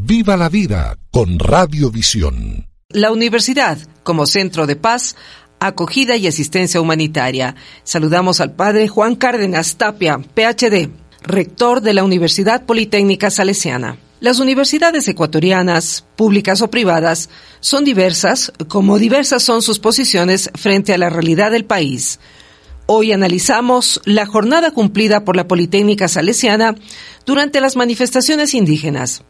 Viva la vida con Radiovisión. La universidad, como centro de paz, acogida y asistencia humanitaria. Saludamos al padre Juan Cárdenas Tapia, PhD, rector de la Universidad Politécnica Salesiana. Las universidades ecuatorianas, públicas o privadas, son diversas, como diversas son sus posiciones frente a la realidad del país. Hoy analizamos la jornada cumplida por la Politécnica Salesiana durante las manifestaciones indígenas.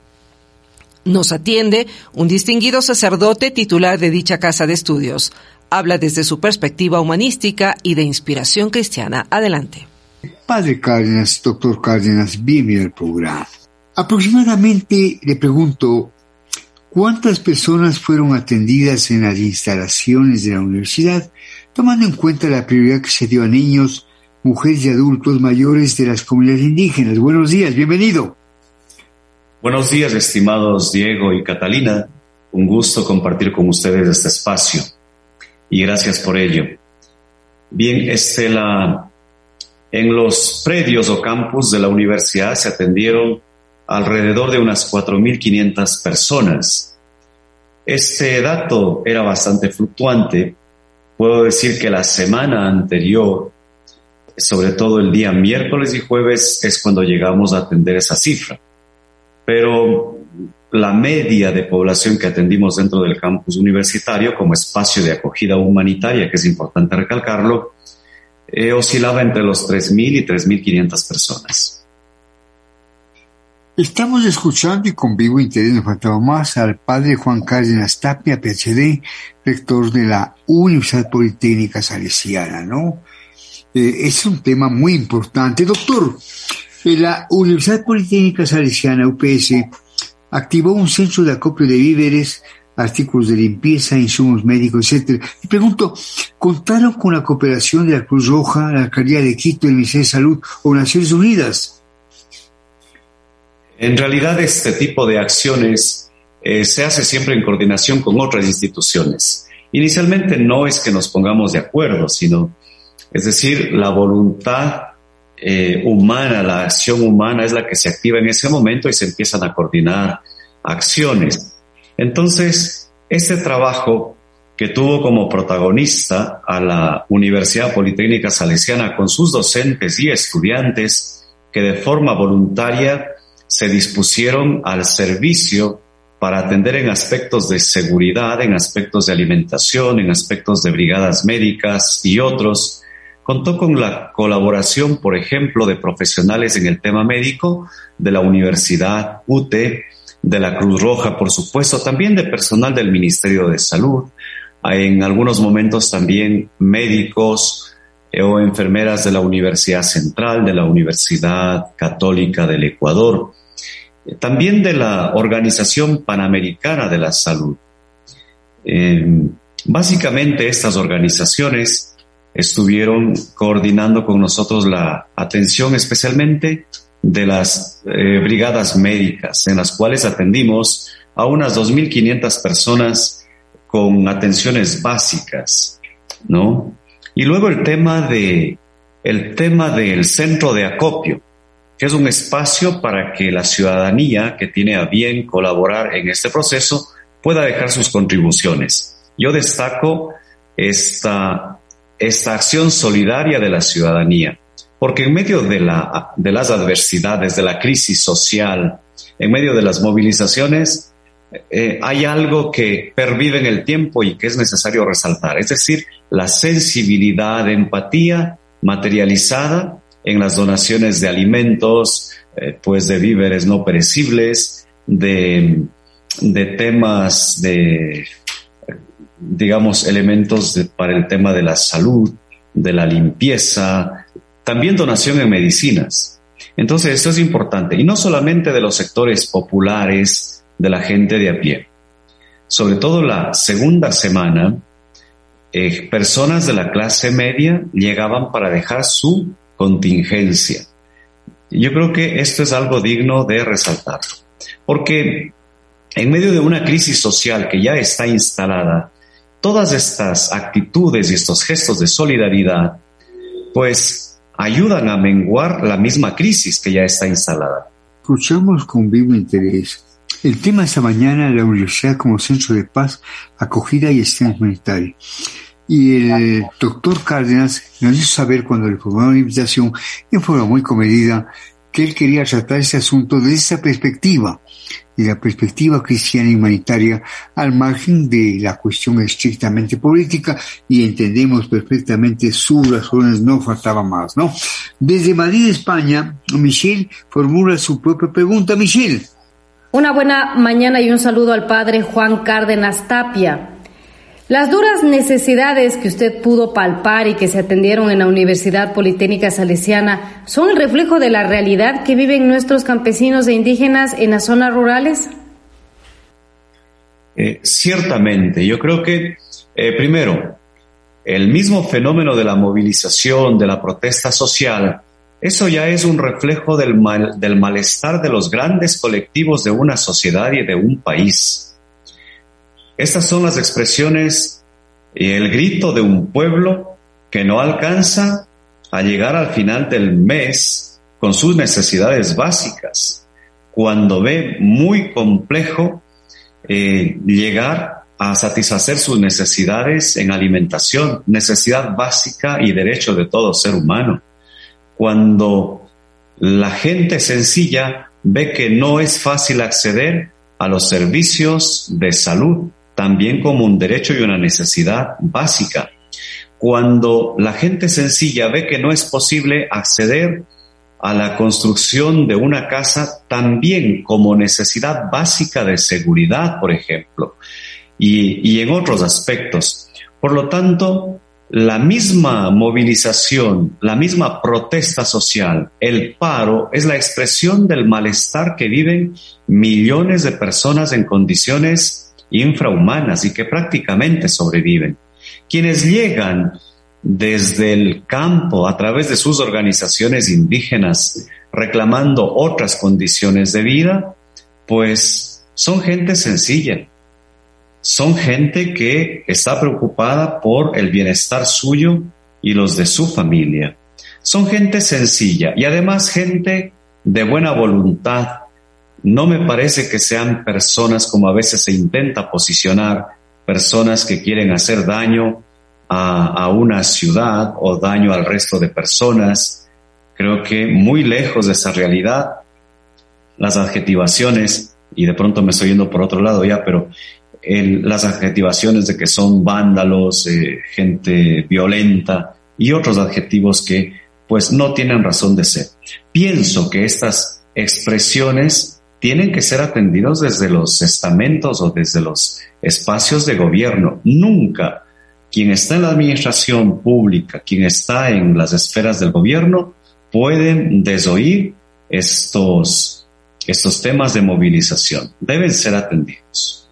Nos atiende un distinguido sacerdote titular de dicha casa de estudios. Habla desde su perspectiva humanística y de inspiración cristiana. Adelante. Padre Cárdenas, doctor Cárdenas, bienvenido al programa. Aproximadamente le pregunto, ¿cuántas personas fueron atendidas en las instalaciones de la universidad, tomando en cuenta la prioridad que se dio a niños, mujeres y adultos mayores de las comunidades indígenas? Buenos días, bienvenido. Buenos días, estimados Diego y Catalina. Un gusto compartir con ustedes este espacio y gracias por ello. Bien, Estela, en los predios o campus de la universidad se atendieron alrededor de unas 4.500 personas. Este dato era bastante fluctuante. Puedo decir que la semana anterior, sobre todo el día miércoles y jueves, es cuando llegamos a atender esa cifra. Pero la media de población que atendimos dentro del campus universitario como espacio de acogida humanitaria, que es importante recalcarlo, eh, oscilaba entre los 3.000 y 3.500 personas. Estamos escuchando y con vivo interés nos faltaba más al padre Juan Cárdenas Tapia, PhD, rector de la Universidad Politécnica Salesiana, ¿no? Eh, es un tema muy importante. Doctor, la Universidad Politécnica Salesiana, UPS, activó un censo de acopio de víveres, artículos de limpieza, insumos médicos, etc. Y pregunto, ¿contaron con la cooperación de la Cruz Roja, la Alcaldía de Quito, el Ministerio de Salud o Naciones Unidas? En realidad este tipo de acciones eh, se hace siempre en coordinación con otras instituciones. Inicialmente no es que nos pongamos de acuerdo, sino, es decir, la voluntad eh, humana, la acción humana es la que se activa en ese momento y se empiezan a coordinar acciones. Entonces, este trabajo que tuvo como protagonista a la Universidad Politécnica Salesiana con sus docentes y estudiantes que de forma voluntaria se dispusieron al servicio para atender en aspectos de seguridad, en aspectos de alimentación, en aspectos de brigadas médicas y otros. Contó con la colaboración, por ejemplo, de profesionales en el tema médico de la Universidad UTE, de la Cruz Roja, por supuesto, también de personal del Ministerio de Salud, en algunos momentos también médicos eh, o enfermeras de la Universidad Central, de la Universidad Católica del Ecuador también de la Organización Panamericana de la Salud. Eh, básicamente estas organizaciones estuvieron coordinando con nosotros la atención especialmente de las eh, brigadas médicas, en las cuales atendimos a unas 2.500 personas con atenciones básicas, ¿no? Y luego el tema de, el tema del centro de acopio que es un espacio para que la ciudadanía que tiene a bien colaborar en este proceso pueda dejar sus contribuciones. Yo destaco esta, esta acción solidaria de la ciudadanía, porque en medio de, la, de las adversidades, de la crisis social, en medio de las movilizaciones, eh, hay algo que pervive en el tiempo y que es necesario resaltar, es decir, la sensibilidad, empatía materializada en las donaciones de alimentos, eh, pues de víveres no perecibles, de, de temas de, digamos, elementos para el tema de la salud, de la limpieza, también donación en medicinas. Entonces, esto es importante, y no solamente de los sectores populares, de la gente de a pie. Sobre todo la segunda semana, eh, personas de la clase media llegaban para dejar su contingencia. Yo creo que esto es algo digno de resaltar, porque en medio de una crisis social que ya está instalada, todas estas actitudes y estos gestos de solidaridad, pues ayudan a menguar la misma crisis que ya está instalada. Escuchamos con vivo interés el tema esta mañana la universidad como centro de paz, acogida y asistencia humanitaria. Y el doctor Cárdenas nos hizo saber cuando le formó una invitación, en forma muy comedida, que él quería tratar ese asunto desde esa perspectiva, de la perspectiva cristiana y humanitaria, al margen de la cuestión estrictamente política, y entendemos perfectamente sus razones, no faltaba más, ¿no? Desde Madrid, España, Michelle formula su propia pregunta. Michelle. Una buena mañana y un saludo al padre Juan Cárdenas Tapia. Las duras necesidades que usted pudo palpar y que se atendieron en la Universidad Politécnica Salesiana son el reflejo de la realidad que viven nuestros campesinos e indígenas en las zonas rurales. Eh, ciertamente, yo creo que, eh, primero, el mismo fenómeno de la movilización, de la protesta social, eso ya es un reflejo del, mal, del malestar de los grandes colectivos de una sociedad y de un país. Estas son las expresiones y el grito de un pueblo que no alcanza a llegar al final del mes con sus necesidades básicas, cuando ve muy complejo eh, llegar a satisfacer sus necesidades en alimentación, necesidad básica y derecho de todo ser humano. Cuando la gente sencilla ve que no es fácil acceder a los servicios de salud, también como un derecho y una necesidad básica. Cuando la gente sencilla ve que no es posible acceder a la construcción de una casa también como necesidad básica de seguridad, por ejemplo, y, y en otros aspectos. Por lo tanto, la misma movilización, la misma protesta social, el paro, es la expresión del malestar que viven millones de personas en condiciones infrahumanas y que prácticamente sobreviven. Quienes llegan desde el campo a través de sus organizaciones indígenas reclamando otras condiciones de vida, pues son gente sencilla, son gente que está preocupada por el bienestar suyo y los de su familia. Son gente sencilla y además gente de buena voluntad. No me parece que sean personas como a veces se intenta posicionar, personas que quieren hacer daño a, una ciudad o daño al resto de personas. Creo que muy lejos de esa realidad, las adjetivaciones, y de pronto me estoy yendo por otro lado ya, pero las adjetivaciones de que son vándalos, eh, gente violenta y otros adjetivos que pues no tienen razón de ser. Pienso que estas expresiones tienen que ser atendidos desde los estamentos o desde los espacios de gobierno. Nunca quien está en la administración pública, quien está en las esferas del gobierno, pueden desoír estos, estos temas de movilización. Deben ser atendidos.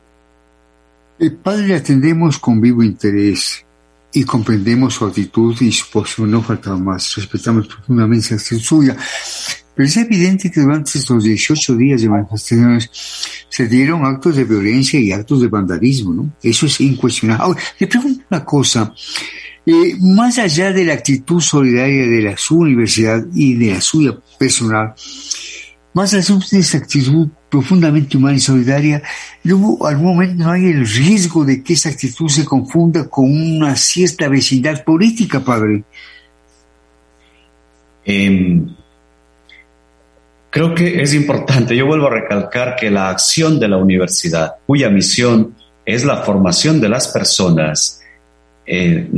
El padre atendemos con vivo interés y comprendemos su actitud y su posición, no faltaba más, respetamos profundamente la actitud suya. Pero es evidente que durante estos 18 días de manifestaciones se dieron actos de violencia y actos de vandalismo, ¿no? Eso es incuestionable. Ahora, le pregunto una cosa, eh, más allá de la actitud solidaria de la su universidad y de la suya personal, más allá de esa actitud profundamente humana y solidaria, luego algún momento no hay el riesgo de que esa actitud se confunda con una cierta vecindad política, padre. Em, creo que es importante, yo vuelvo a recalcar que la acción de la universidad, cuya misión es la formación de las personas, eh,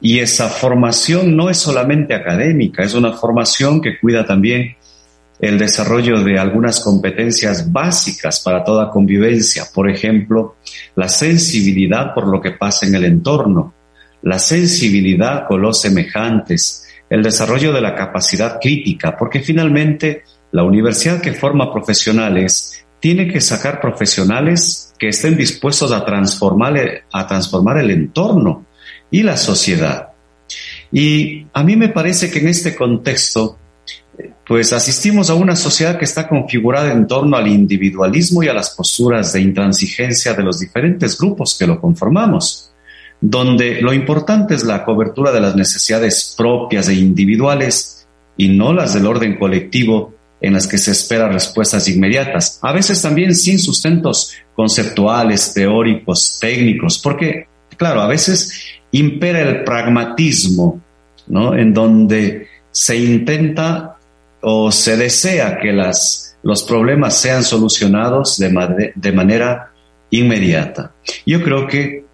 y esa formación no es solamente académica, es una formación que cuida también el desarrollo de algunas competencias básicas para toda convivencia, por ejemplo, la sensibilidad por lo que pasa en el entorno, la sensibilidad con los semejantes, el desarrollo de la capacidad crítica, porque finalmente la universidad que forma profesionales tiene que sacar profesionales que estén dispuestos a transformar, a transformar el entorno y la sociedad. Y a mí me parece que en este contexto pues asistimos a una sociedad que está configurada en torno al individualismo y a las posturas de intransigencia de los diferentes grupos que lo conformamos, donde lo importante es la cobertura de las necesidades propias e individuales y no las del orden colectivo en las que se esperan respuestas inmediatas, a veces también sin sustentos conceptuales, teóricos, técnicos, porque, claro, a veces impera el pragmatismo, ¿no? En donde se intenta o se desea que las, los problemas sean solucionados de, de manera inmediata. Yo creo que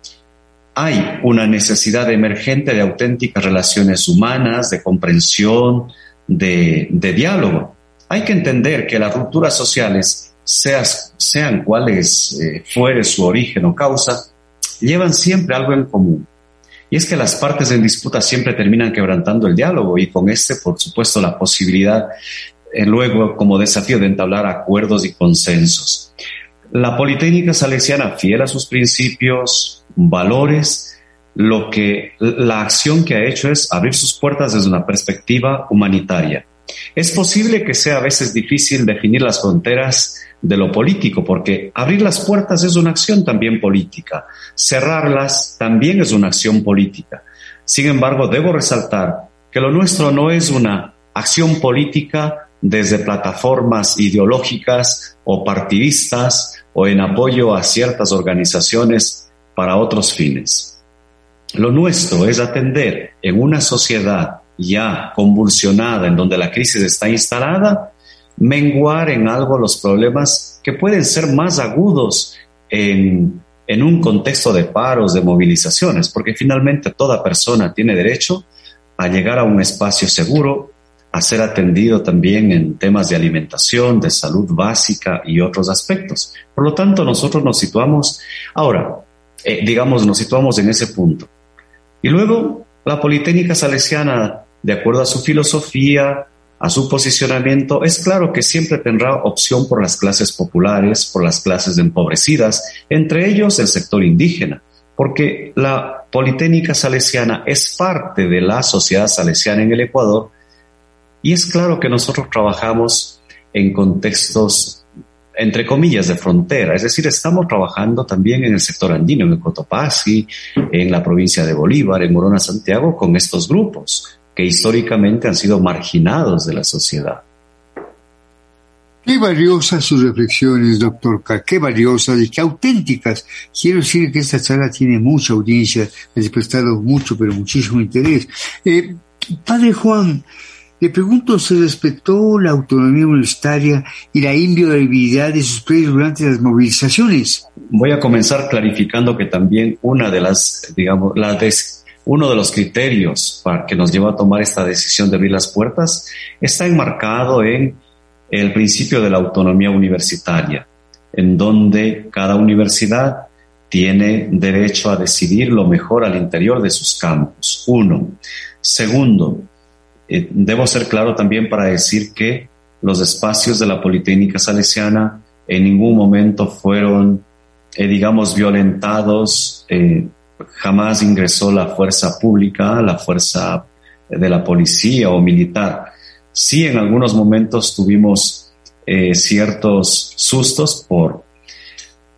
hay una necesidad emergente de auténticas relaciones humanas, de comprensión, de, diálogo. Hay que entender que las rupturas sociales, sean cuales eh, fuere su origen o causa, llevan siempre algo en común. Y es que las partes en disputa siempre terminan quebrantando el diálogo y con este, por supuesto, la posibilidad eh, luego como desafío de entablar acuerdos y consensos. La Politécnica Salesiana, fiel a sus principios, valores, lo que la acción que ha hecho es abrir sus puertas desde una perspectiva humanitaria. Es posible que sea a veces difícil definir las fronteras de lo político, porque abrir las puertas es una acción también política, cerrarlas también es una acción política. Sin embargo, debo resaltar que lo nuestro no es una acción política desde plataformas ideológicas o partidistas o en apoyo a ciertas organizaciones para otros fines. Lo nuestro es atender en una sociedad ya convulsionada, en donde la crisis está instalada, menguar en algo los problemas que pueden ser más agudos en, en un contexto de paros, de movilizaciones, porque finalmente toda persona tiene derecho a llegar a un espacio seguro, a ser atendido también en temas de alimentación, de salud básica y otros aspectos. Por lo tanto, nosotros nos situamos, ahora, eh, digamos, nos situamos en ese punto. Y luego, la Politécnica Salesiana, de acuerdo a su filosofía, a su posicionamiento, es claro que siempre tendrá opción por las clases populares, por las clases empobrecidas, entre ellos el sector indígena, porque la Politécnica Salesiana es parte de la sociedad salesiana en el Ecuador y es claro que nosotros trabajamos en contextos, entre comillas, de frontera, es decir, estamos trabajando también en el sector andino, en Cotopaxi, en la provincia de Bolívar, en Morona, Santiago, con estos grupos que históricamente han sido marginados de la sociedad. Qué valiosas sus reflexiones, doctor K, qué valiosas y qué auténticas. Quiero decir que esta charla tiene mucha audiencia, les he mucho, pero muchísimo interés. Eh, padre Juan, le pregunto, ¿se respetó la autonomía universitaria y la inviolabilidad de sus predios durante las movilizaciones? Voy a comenzar clarificando que también una de las, digamos, la uno de los criterios para que nos llevó a tomar esta decisión de abrir las puertas está enmarcado en el principio de la autonomía universitaria, en donde cada universidad tiene derecho a decidir lo mejor al interior de sus campus. Uno. Segundo, eh, debo ser claro también para decir que los espacios de la Politécnica Salesiana en ningún momento fueron, eh, digamos, violentados. Eh, jamás ingresó la fuerza pública, la fuerza de la policía o militar. Sí, en algunos momentos tuvimos ciertos sustos por,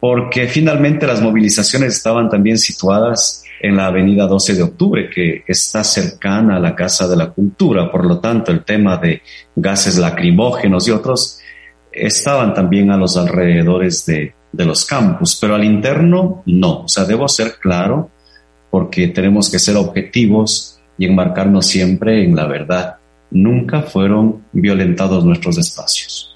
porque finalmente las movilizaciones estaban también situadas en la avenida 12 de octubre, que está cercana a la Casa de la Cultura. Por lo tanto, el tema de gases lacrimógenos y otros estaban también a los alrededores de, los campus, pero al interno no. O sea, debo ser claro porque tenemos que ser objetivos y enmarcarnos siempre en la verdad. Nunca fueron violentados nuestros espacios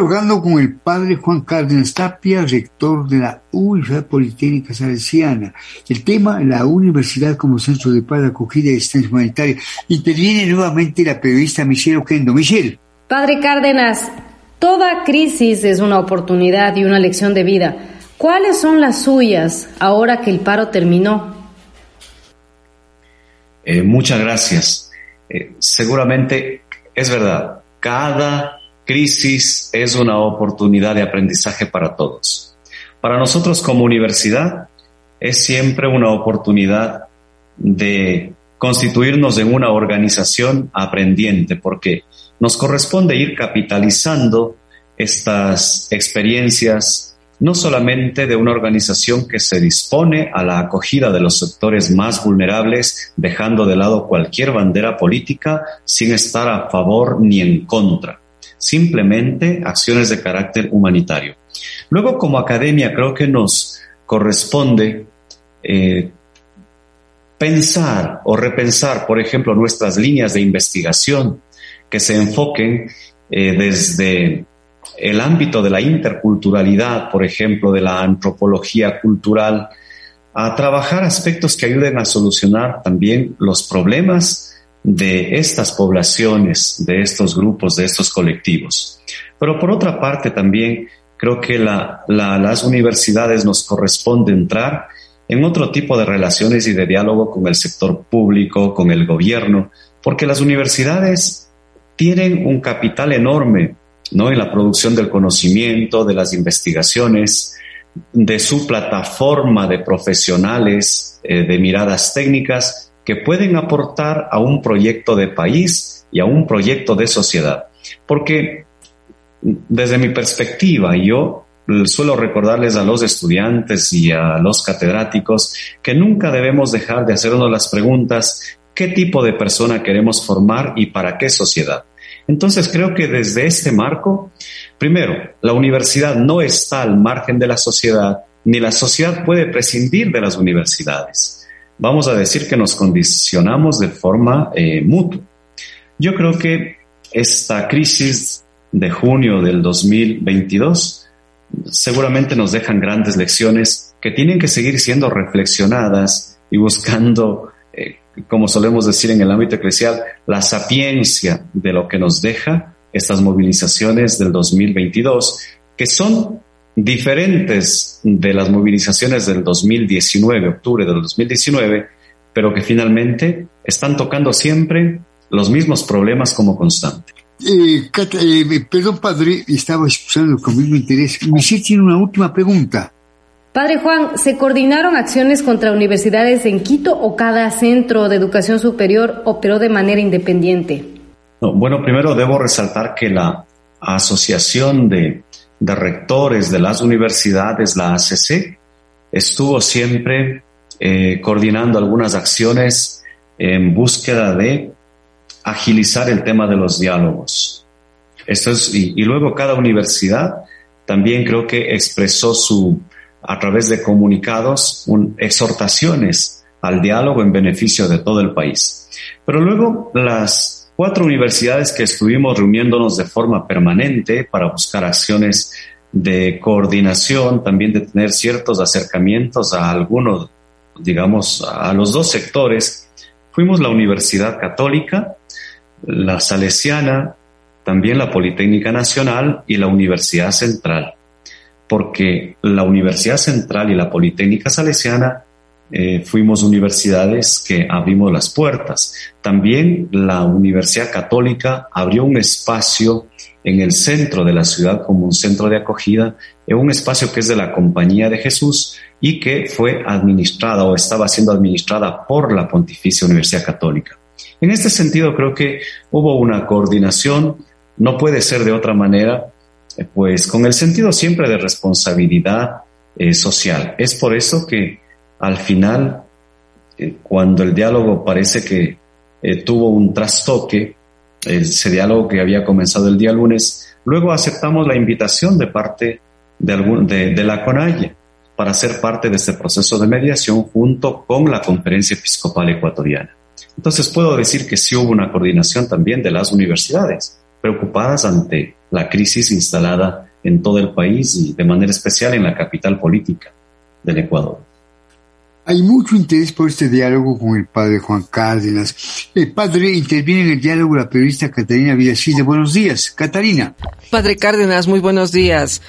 dialogando con el padre Juan Cárdenas Tapia, rector de la Universidad Politécnica Salesiana. El tema, la universidad como centro de paz, acogida y asistencia humanitaria. Interviene nuevamente la periodista Michelle Oquendo. Michelle. Padre Cárdenas, toda crisis es una oportunidad y una lección de vida. ¿Cuáles son las suyas ahora que el paro terminó? Eh, muchas gracias. Eh, seguramente es verdad, cada crisis es una oportunidad de aprendizaje para todos. Para nosotros como universidad es siempre una oportunidad de constituirnos en una organización aprendiente porque nos corresponde ir capitalizando estas experiencias no solamente de una organización que se dispone a la acogida de los sectores más vulnerables, dejando de lado cualquier bandera política sin estar a favor ni en contra, simplemente acciones de carácter humanitario. Luego, como academia, creo que nos corresponde eh, pensar o repensar, por ejemplo, nuestras líneas de investigación que se enfoquen eh, desde el ámbito de la interculturalidad, por ejemplo, de la antropología cultural, a trabajar aspectos que ayuden a solucionar también los problemas de estas poblaciones, de estos grupos, de estos colectivos. Pero por otra parte también creo que las universidades nos corresponde entrar en otro tipo de relaciones y de diálogo con el sector público, con el gobierno, porque las universidades tienen un capital enorme ¿no? en la producción del conocimiento, de las investigaciones, de su plataforma de profesionales, eh, de miradas técnicas que pueden aportar a un proyecto de país y a un proyecto de sociedad. Porque desde mi perspectiva, yo suelo recordarles a los estudiantes y a los catedráticos que nunca debemos dejar de hacernos las preguntas, ¿qué tipo de persona queremos formar y para qué sociedad? Entonces creo que desde este marco, primero, la universidad no está al margen de la sociedad, ni la sociedad puede prescindir de las universidades. Vamos a decir que nos condicionamos de forma eh, mutua. Yo creo que esta crisis de junio del 2022 seguramente nos dejan grandes lecciones que tienen que seguir siendo reflexionadas y buscando eh, como solemos decir en el ámbito eclesial, la sapiencia de lo que nos deja estas movilizaciones del 2022, que son diferentes de las movilizaciones del 2019, octubre del 2019, pero que finalmente están tocando siempre los mismos problemas como constante. Eh, eh, perdón, padre, estaba escuchando con mismo interés. Me tiene una última pregunta. Padre Juan, ¿se coordinaron acciones contra universidades en Quito o cada centro de educación superior operó de manera independiente? bueno, primero debo resaltar que la Asociación de, Rectores de las Universidades, la ACC, estuvo siempre eh, coordinando algunas acciones en búsqueda de agilizar el tema de los diálogos. Esto es, y luego cada universidad también creo que expresó su, a través de comunicados, exhortaciones al diálogo en beneficio de todo el país. Pero luego las cuatro universidades que estuvimos reuniéndonos de forma permanente para buscar acciones de coordinación, también de tener ciertos acercamientos a algunos, digamos, a los dos sectores, fuimos la Universidad Católica, la Salesiana, también la Politécnica Nacional y la Universidad Central porque la Universidad Central y la Politécnica Salesiana eh, fuimos universidades que abrimos las puertas. También la Universidad Católica abrió un espacio en el centro de la ciudad como un centro de acogida, en un espacio que es de la Compañía de Jesús y que fue administrada o estaba siendo administrada por la Pontificia Universidad Católica. En este sentido, creo que hubo una coordinación, no puede ser de otra manera, eh, pues con el sentido siempre de responsabilidad eh, social. Es por eso que al final, eh, cuando el diálogo parece que tuvo un trastoque, ese diálogo que había comenzado el día lunes, luego aceptamos la invitación de parte de, de la CONAIE para ser parte de este proceso de mediación junto con la Conferencia Episcopal Ecuatoriana. Entonces puedo decir que sí hubo una coordinación también de las universidades, preocupadas ante la crisis instalada en todo el país y de manera especial en la capital política del Ecuador. Hay mucho interés por este diálogo con el padre Juan Cárdenas. El padre interviene en el diálogo la periodista Catarina Villasilla. Buenos días, Catarina. Padre Cárdenas, muy buenos días.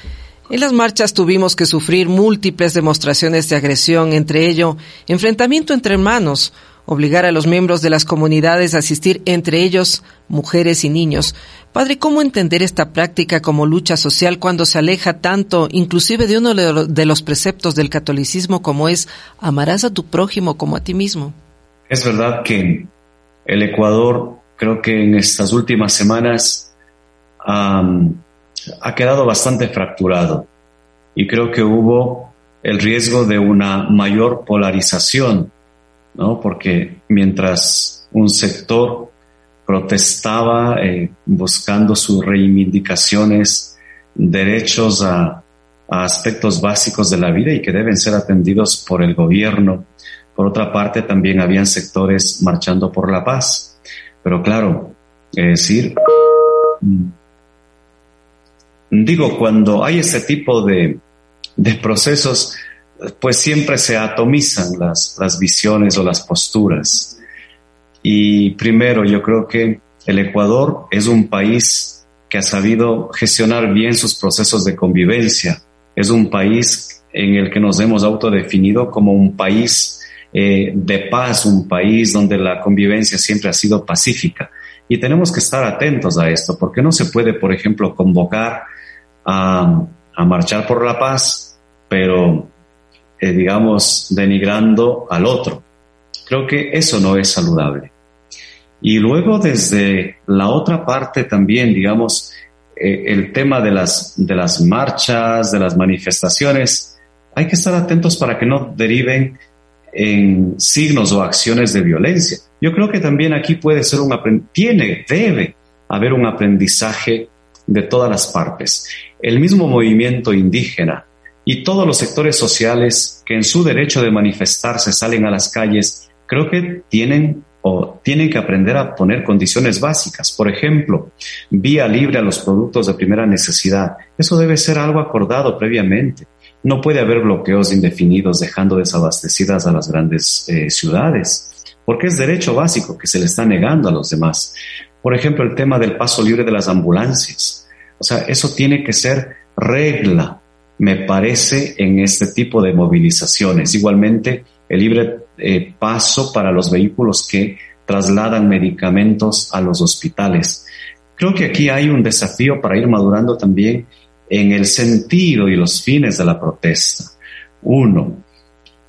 En las marchas tuvimos que sufrir múltiples demostraciones de agresión, entre ello enfrentamiento entre hermanos, obligar a los miembros de las comunidades a asistir, entre ellos mujeres y niños. Padre, ¿cómo entender esta práctica como lucha social cuando se aleja tanto, inclusive de uno de los preceptos del catolicismo como es amarás a tu prójimo como a ti mismo? Es verdad que el Ecuador, creo que en estas últimas semanas ha quedado bastante fracturado. y creo que hubo el riesgo de una mayor polarización, ¿no? Porque mientras un sector protestaba eh, buscando sus reivindicaciones, derechos a, a aspectos básicos de la vida y que deben ser atendidos por el gobierno. Por otra parte, también habían sectores marchando por la paz. Pero claro, es decir, mm, digo, cuando hay ese tipo de, de procesos, pues siempre se atomizan las, las visiones o las posturas. Y primero, yo creo que el Ecuador es un país que ha sabido gestionar bien sus procesos de convivencia. Es un país en el que nos hemos autodefinido como un país eh, de paz, un país donde la convivencia siempre ha sido pacífica. Y tenemos que estar atentos a esto, porque no se puede, por ejemplo, convocar a, a marchar por la paz, pero, eh, digamos, denigrando al otro. Creo que eso no es saludable. Y luego desde la otra parte también, digamos, eh, el tema de las, de las marchas, de las manifestaciones, hay que estar atentos para que no deriven en signos o acciones de violencia. Yo creo que también aquí puede ser un tiene, debe haber un aprendizaje de todas las partes. El mismo movimiento indígena y todos los sectores sociales que en su derecho de manifestarse salen a las calles, creo que tienen o tienen que aprender a poner condiciones básicas. Por ejemplo, vía libre a los productos de primera necesidad. Eso debe ser algo acordado previamente. No puede haber bloqueos indefinidos dejando desabastecidas a las grandes eh, ciudades, porque es derecho básico que se le está negando a los demás. Por ejemplo, el tema del paso libre de las ambulancias. O sea, eso tiene que ser regla, me parece, en este tipo de movilizaciones. Igualmente, el libre eh, paso para los vehículos que trasladan medicamentos a los hospitales. Creo que aquí hay un desafío para ir madurando también en el sentido y los fines de la protesta. Uno.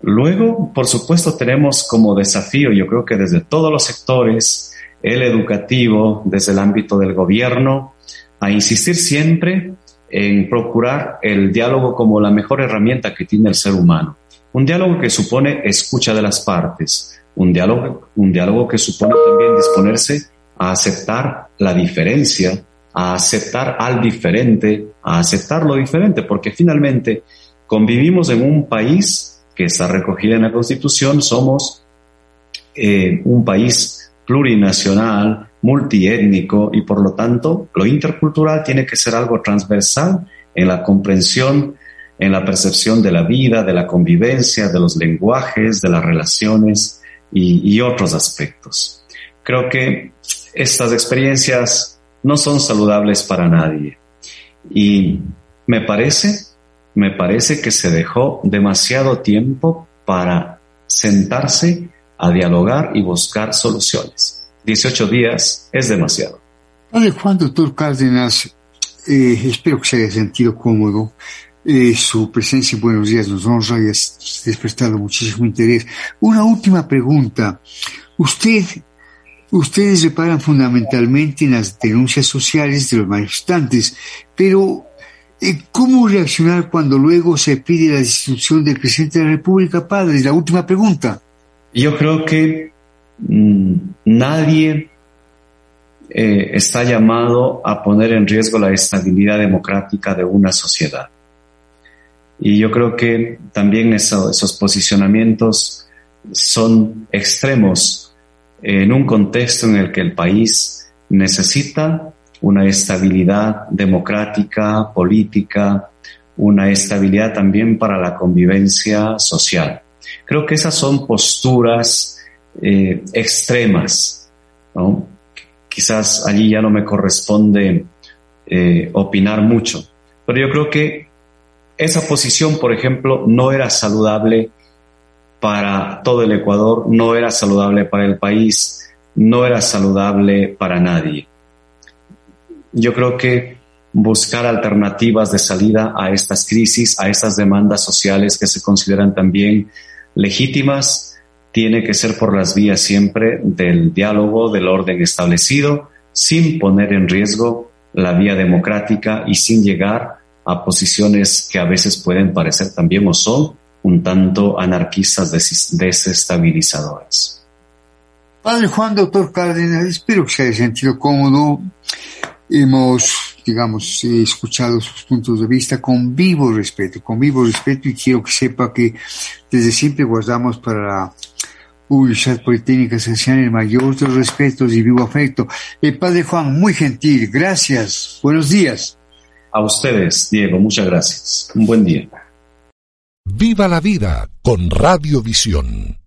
Luego, por supuesto, tenemos como desafío, yo creo que desde todos los sectores, el educativo, desde el ámbito del gobierno, a insistir siempre en procurar el diálogo como la mejor herramienta que tiene el ser humano. Un diálogo que supone escucha de las partes, un diálogo, un diálogo que supone también disponerse a aceptar la diferencia, a aceptar al diferente, a aceptar lo diferente, porque finalmente convivimos en un país que está recogido en la Constitución, somos eh, un país plurinacional, multiétnico y por lo tanto lo intercultural tiene que ser algo transversal en la comprensión, en la percepción de la vida, de la convivencia, de los lenguajes, de las relaciones y, otros aspectos. Creo que estas experiencias no son saludables para nadie. Y me parece, me parece que se dejó demasiado tiempo para sentarse a dialogar y buscar soluciones. 18 días es demasiado. Padre Juan, doctor Cárdenas, eh, espero que se haya sentido cómodo. Eh, su presencia en Buenos Días nos honra y despertado muchísimo interés. Una última pregunta. Usted Ustedes reparan fundamentalmente en las denuncias sociales de los manifestantes, pero eh, ¿cómo reaccionar cuando luego se pide la destitución del presidente de la República, padre? La última pregunta. Yo creo que nadie eh, está llamado a poner en riesgo la estabilidad democrática de una sociedad. Y yo creo que también eso, esos posicionamientos son extremos en un contexto en el que el país necesita una estabilidad democrática, política, una estabilidad también para la convivencia social. Creo que esas son posturas eh, extremas. Quizás allí ya no me corresponde eh, opinar mucho, pero yo creo que esa posición, por ejemplo, no era saludable para todo el Ecuador, no era saludable para el país, no era saludable para nadie. Yo creo que buscar alternativas de salida a estas crisis, a estas demandas sociales que se consideran también legítimas, tiene que ser por las vías siempre del diálogo, del orden establecido, sin poner en riesgo la vía democrática y sin llegar a posiciones que a veces pueden parecer también o son un tanto anarquistas desestabilizadoras. Padre Juan, doctor Cárdenas, espero que se haya sentido cómodo. Hemos, digamos, escuchado sus puntos de vista con vivo respeto, con vivo respeto y quiero que sepa que desde siempre guardamos para Universidad Politécnica Salesiana el mayor de los respetos y vivo afecto. El Padre Juan, muy gentil, gracias, buenos días. A ustedes, Diego, muchas gracias. Un buen día. Viva la vida con Radiovisión.